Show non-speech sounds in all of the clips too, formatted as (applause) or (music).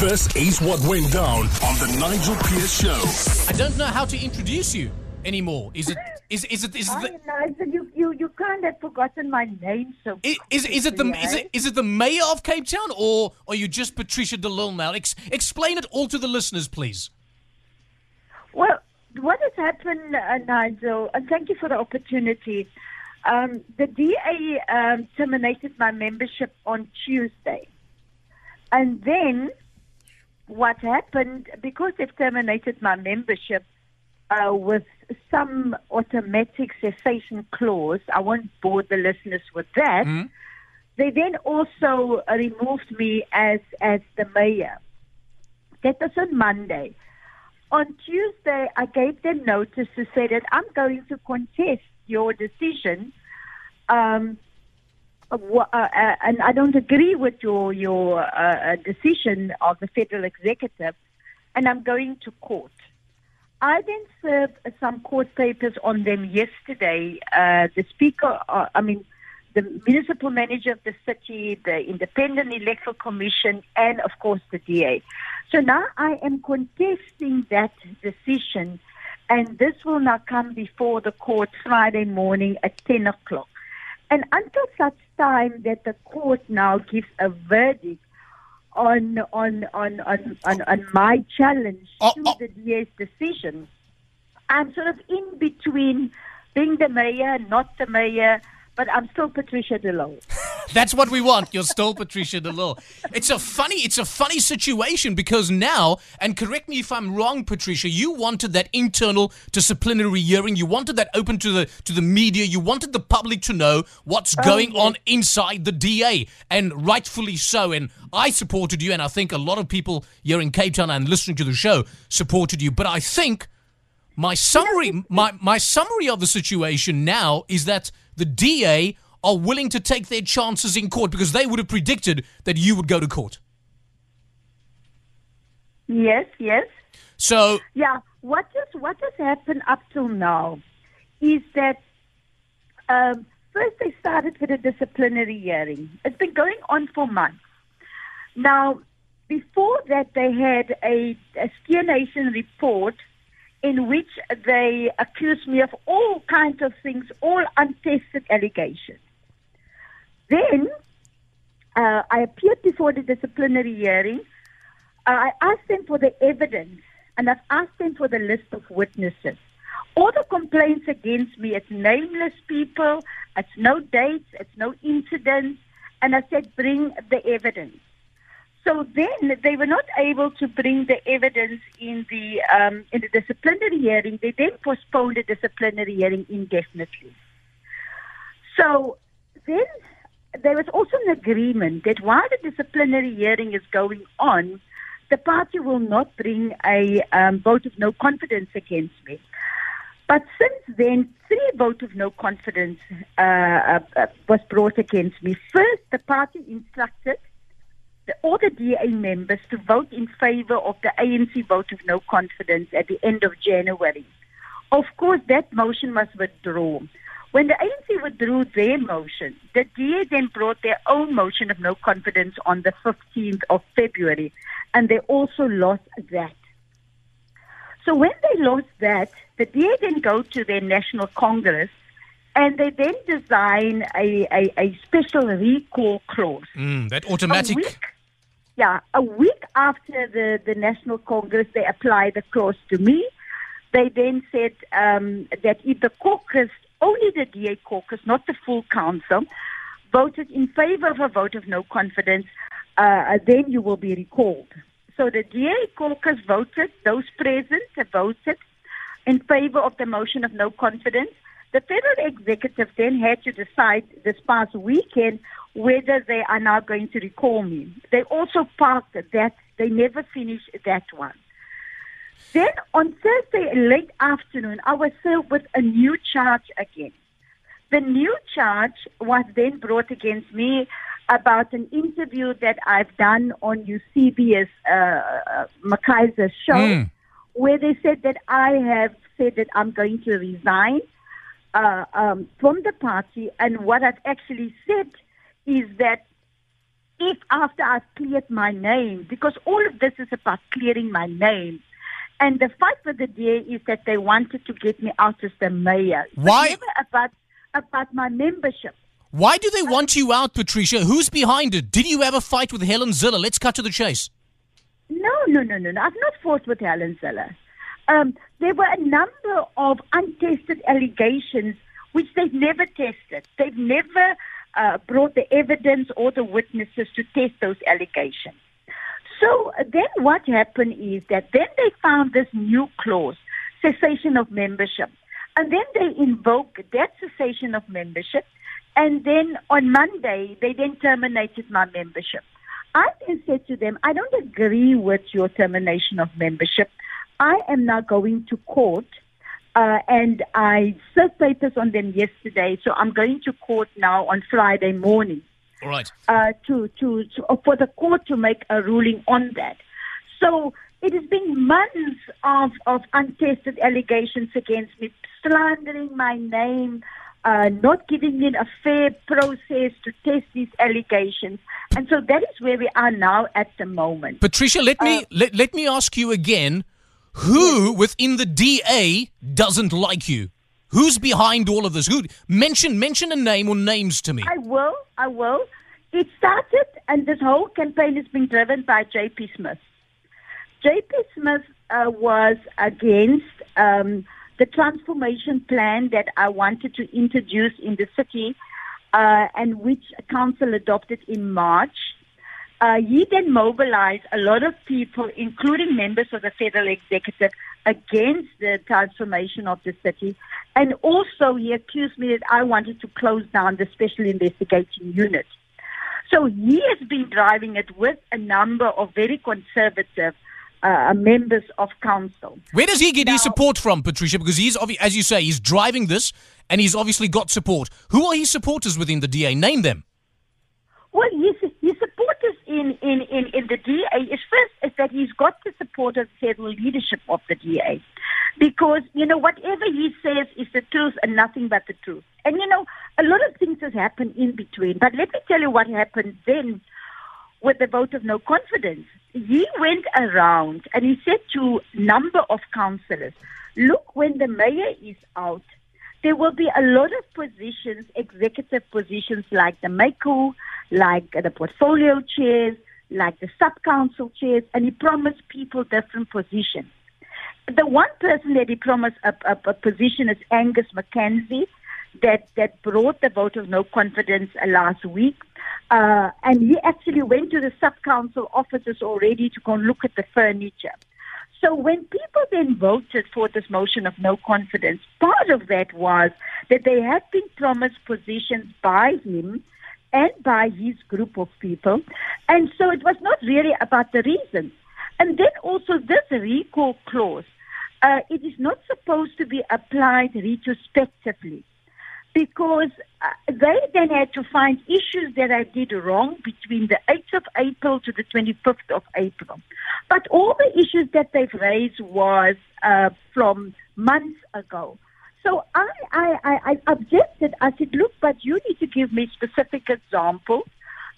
This is what went down on the Nigel Pierce Show. I don't know how to introduce you anymore. Is it? Is is it? Is it? Hi, The, Nigel, you, you, you kind of forgotten my name so i- is, is it the quickly, is eh? it is it the mayor of Cape Town or are you just Patricia de Lille now? Ex- explain it all to the listeners, please. Well, what has happened, uh, Nigel, and thank you for the opportunity. Um, the DA um, terminated my membership on Tuesday. And then what happened, because they've terminated my membership uh, with some automatic cessation clause, I won't bore the listeners with that. They then also uh, removed me as, as the mayor. That was on Monday. On Tuesday, I gave them notice to say that I'm going to contest your decision, um, uh, uh, and I don't agree with your your uh, uh, decision of the federal executive, and I'm going to court. I then served some court papers on them yesterday. Uh, the speaker, uh, I mean, the municipal manager of the city, the Independent Electoral Commission, and of course the DA. So now I am contesting that decision, and this will now come before the court Friday morning at 10 o'clock. And until such time that the court now gives a verdict on on on on, on, on my challenge Oh, to oh. the DA's decision, I'm sort of in between being the mayor, not the mayor, but I'm still Patricia DeLow. (laughs) That's what we want. You're still Patricia de Lille. It's a funny, it's a funny situation because now, and correct me if I'm wrong, Patricia, you wanted that internal disciplinary hearing. You wanted that open to the to the media. You wanted the public to know what's going yes. on inside the DA, and rightfully so. And I supported you, and I think a lot of people here in Cape Town and listening to the show supported you. But I think my summary, my, my summary of the situation now is that the DA are willing to take their chances in court because they would have predicted that you would go to court. Yes, yes. So, Yeah, what has what has happened up till now is that um, first they started with a disciplinary hearing. It's been going on for months. Now, before that, they had a, a Steenhuisen report in which they accused me of all kinds of things, all untested allegations. Then uh, I appeared before the disciplinary hearing. Uh, I asked them for the evidence and I've asked them for the list of witnesses. All the complaints against me, it's nameless people, it's no dates, it's no incidents, and I said, bring the evidence. So then they were not able to bring the evidence in the um, in the disciplinary hearing. They then postponed the disciplinary hearing indefinitely. So then there was also an agreement that while the disciplinary hearing is going on, the party will not bring a um, vote of no confidence against me. But since then, three vote of no confidence uh, uh, uh, was brought against me. First, the party instructed the, all the DA members to vote in favor of the ANC vote of no confidence at the end of January. Of course, that motion was withdrawn. When the ANC withdrew their motion, the DA then brought their own motion of no confidence on the 15th of February, and they also lost that. So when they lost that, the DA then go to their National Congress and they then design a, a, a special recall clause. mm, that A automatic. week, yeah, a week after the, the National Congress, they apply the clause to me. They then said um, that if the caucus, only the DA caucus, not the full council, voted in favor of a vote of no confidence, uh, then you will be recalled. So the DA caucus voted, those present voted in favor of the motion of no confidence. The federal executive then had to decide this past weekend whether they are now going to recall me. They also parked that. They never finished that one. Then on Thursday late afternoon, I was served with a new charge again. The new charge was then brought against me about an interview that I've done on Eusebius uh, uh, McKaiser's show, Mm. where they said that I have said that I'm going to resign uh, um, from the party, and what I've actually said is that if after I've cleared my name, because all of this is about clearing my name, and the fight with the DA is that they wanted to get me out as the mayor. Why- Never about about my membership. Why do they want you out, Patricia? Who's behind it? Did you ever fight with Helen Zille? Let's cut to the chase. No, no, no, no, no. I've not fought with Helen Zille. Um, there were a number of untested allegations which they've never tested. They've never uh, brought the evidence or the witnesses to test those allegations. So then what happened is that then they found this new clause, cessation of membership. And then they invoked that cessation of membership. And then on Monday, they then terminated my membership. I then said to them, I don't agree with your termination of membership. I am now going to court, uh, and I served papers on them yesterday, so I'm going to court now on Friday morning All right. uh, to, to, to uh, for the court to make a ruling on that. So it has been months of, of untested allegations against me, slandering my name, uh, not giving me a fair process to test these allegations. And so that is where we are now at the moment. Patricia, let me let, let me ask you again. Who within the DA doesn't like you? Who's behind all of this? Who mention mention a name or names to me? I will, I will. It started, and this whole campaign is being driven by J.P. Smith. J.P. Smith uh, was against um, the transformation plan that I wanted to introduce in the city, uh, and which council adopted in March. Uh, he then mobilized a lot of people, including members of the federal executive, against the transformation of the city. And also, he accused me that I wanted to close down the special investigating unit. So he has been driving it with a number of very conservative uh, members of council. Where does he get his support from, Patricia? Because he's as you say, he's driving this, and he's obviously got support. Who are his supporters within the DA? Name them. Well, his, his supporters in, in, in, in the DA is first is that he's got the support of the federal leadership of the DA. Because, you know, whatever he says is the truth and nothing but the truth. And, you know, a lot of things has happened in between. But let me tell you what happened then with the vote of no confidence. He went around and he said to number of councillors, look, when the mayor is out, there will be a lot of positions, executive positions like the MAYCO, like the portfolio chairs, like the sub-council chairs, and he promised people different positions. The one person that he promised a, a, a position is Angus McKenzie, that, that brought the vote of no confidence last week. Uh, and he actually went to the sub-council offices already to go and look at the furniture. So when people then voted for this motion of no confidence, part of that was that they had been promised positions by him and by his group of people. And so it was not really about the reasons. And then also this recall clause, uh, it is not supposed to be applied retrospectively because uh, they then had to find issues that I did wrong between the 8th of April to the 25th of April. But all the issues that they've raised was uh, from months ago. So I, I, I, I objected. I said, look, but you need to give me specific examples.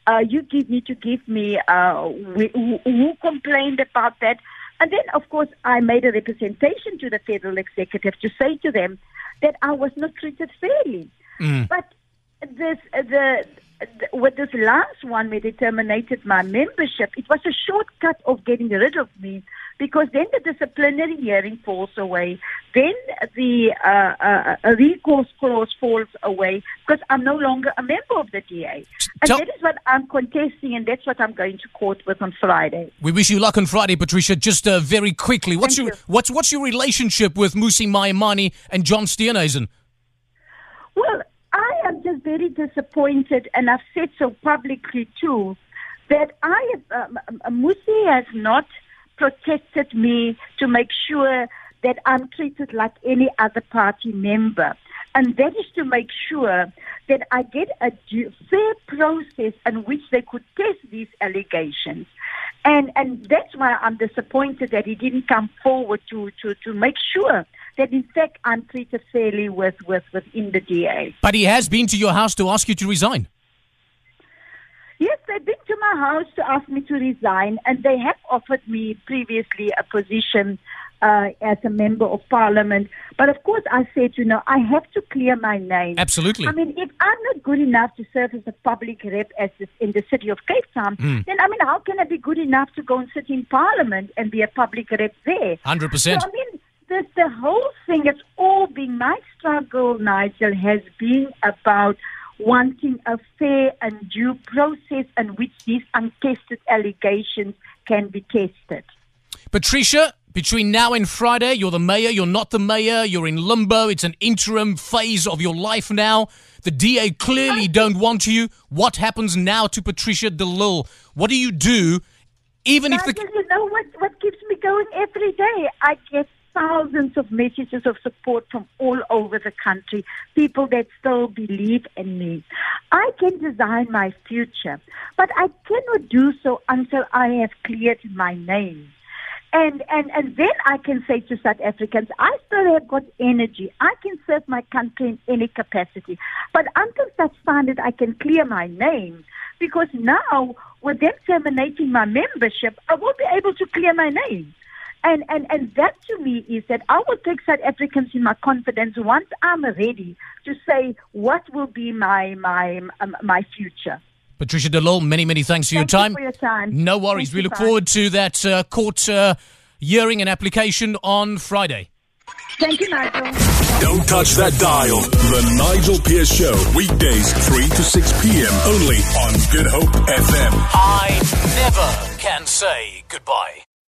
Uh, you give, need to give me uh, who, who complained about that. And then, of course, I made a representation to the federal executive to say to them that I was not treated fairly. But this, the, with this last one where they terminated my membership, it was a shortcut of getting rid of me because then the disciplinary hearing falls away, then the uh, uh, uh, recourse clause falls away because I'm no longer a member of the DA. And Tell- that is what I'm contesting, and that's what I'm going to court with on Friday. We wish you luck on Friday, Patricia. Just uh, very quickly, what's Thank your you. what's what's your relationship with Mmusi Maimane and John Steenhuisen? Well, I am just very disappointed, and I've said so publicly too, that I um, Mmusi has not protected me to make sure that I'm treated like any other party member. And that is to make sure that I get a fair process in which they could test these allegations. And, and that's why I'm disappointed that he didn't come forward to, to, to make sure that in fact I'm treated fairly with, with within the DA. But he has been to your house to ask you to resign. Yes, they've been to my house to ask me to resign, and they have offered me previously a position uh, as a member of parliament. But of course, I said, you know, I have to clear my name. Absolutely. I mean, if I'm not good enough to serve as a public rep as this, in the city of Cape Town, Hmm. then I mean, how can I be good enough to go and sit in parliament and be a public rep there? 100%. So, I mean, the, whole thing has all been my struggle, Nigel, has been about wanting a fair and due process in which these untested allegations can be tested. Patricia, between now and Friday, you're the mayor, you're not the mayor, you're in limbo, it's an interim phase of your life now. The DA clearly ah. don't want you. What happens now to Patricia de Lille? What do you do, even if the. You know what, what keeps me going every day? I get thousands of messages of support from all over the country, people that still believe in me. I can design my future, but I cannot do so until I have cleared my name. And, and, and then I can say to South Africans, I still have got energy. I can serve my country in any capacity. But until such time that I can clear my name, because now with them terminating my membership, I won't be able to clear my name. And, and, and that to me is that I will take South Africans in my confidence once I'm ready to say what will be my, my, um, my future. Patricia de Lille, many, many thanks for your Thank you time. for your time. No worries. Thank we look bye. forward to that uh, court uh, hearing and application on Friday. Thank you, Nigel. Don't touch that dial. The Nigel Pierce Show, weekdays 3 to 6 p.m. only on Good Hope FM. I never can say goodbye.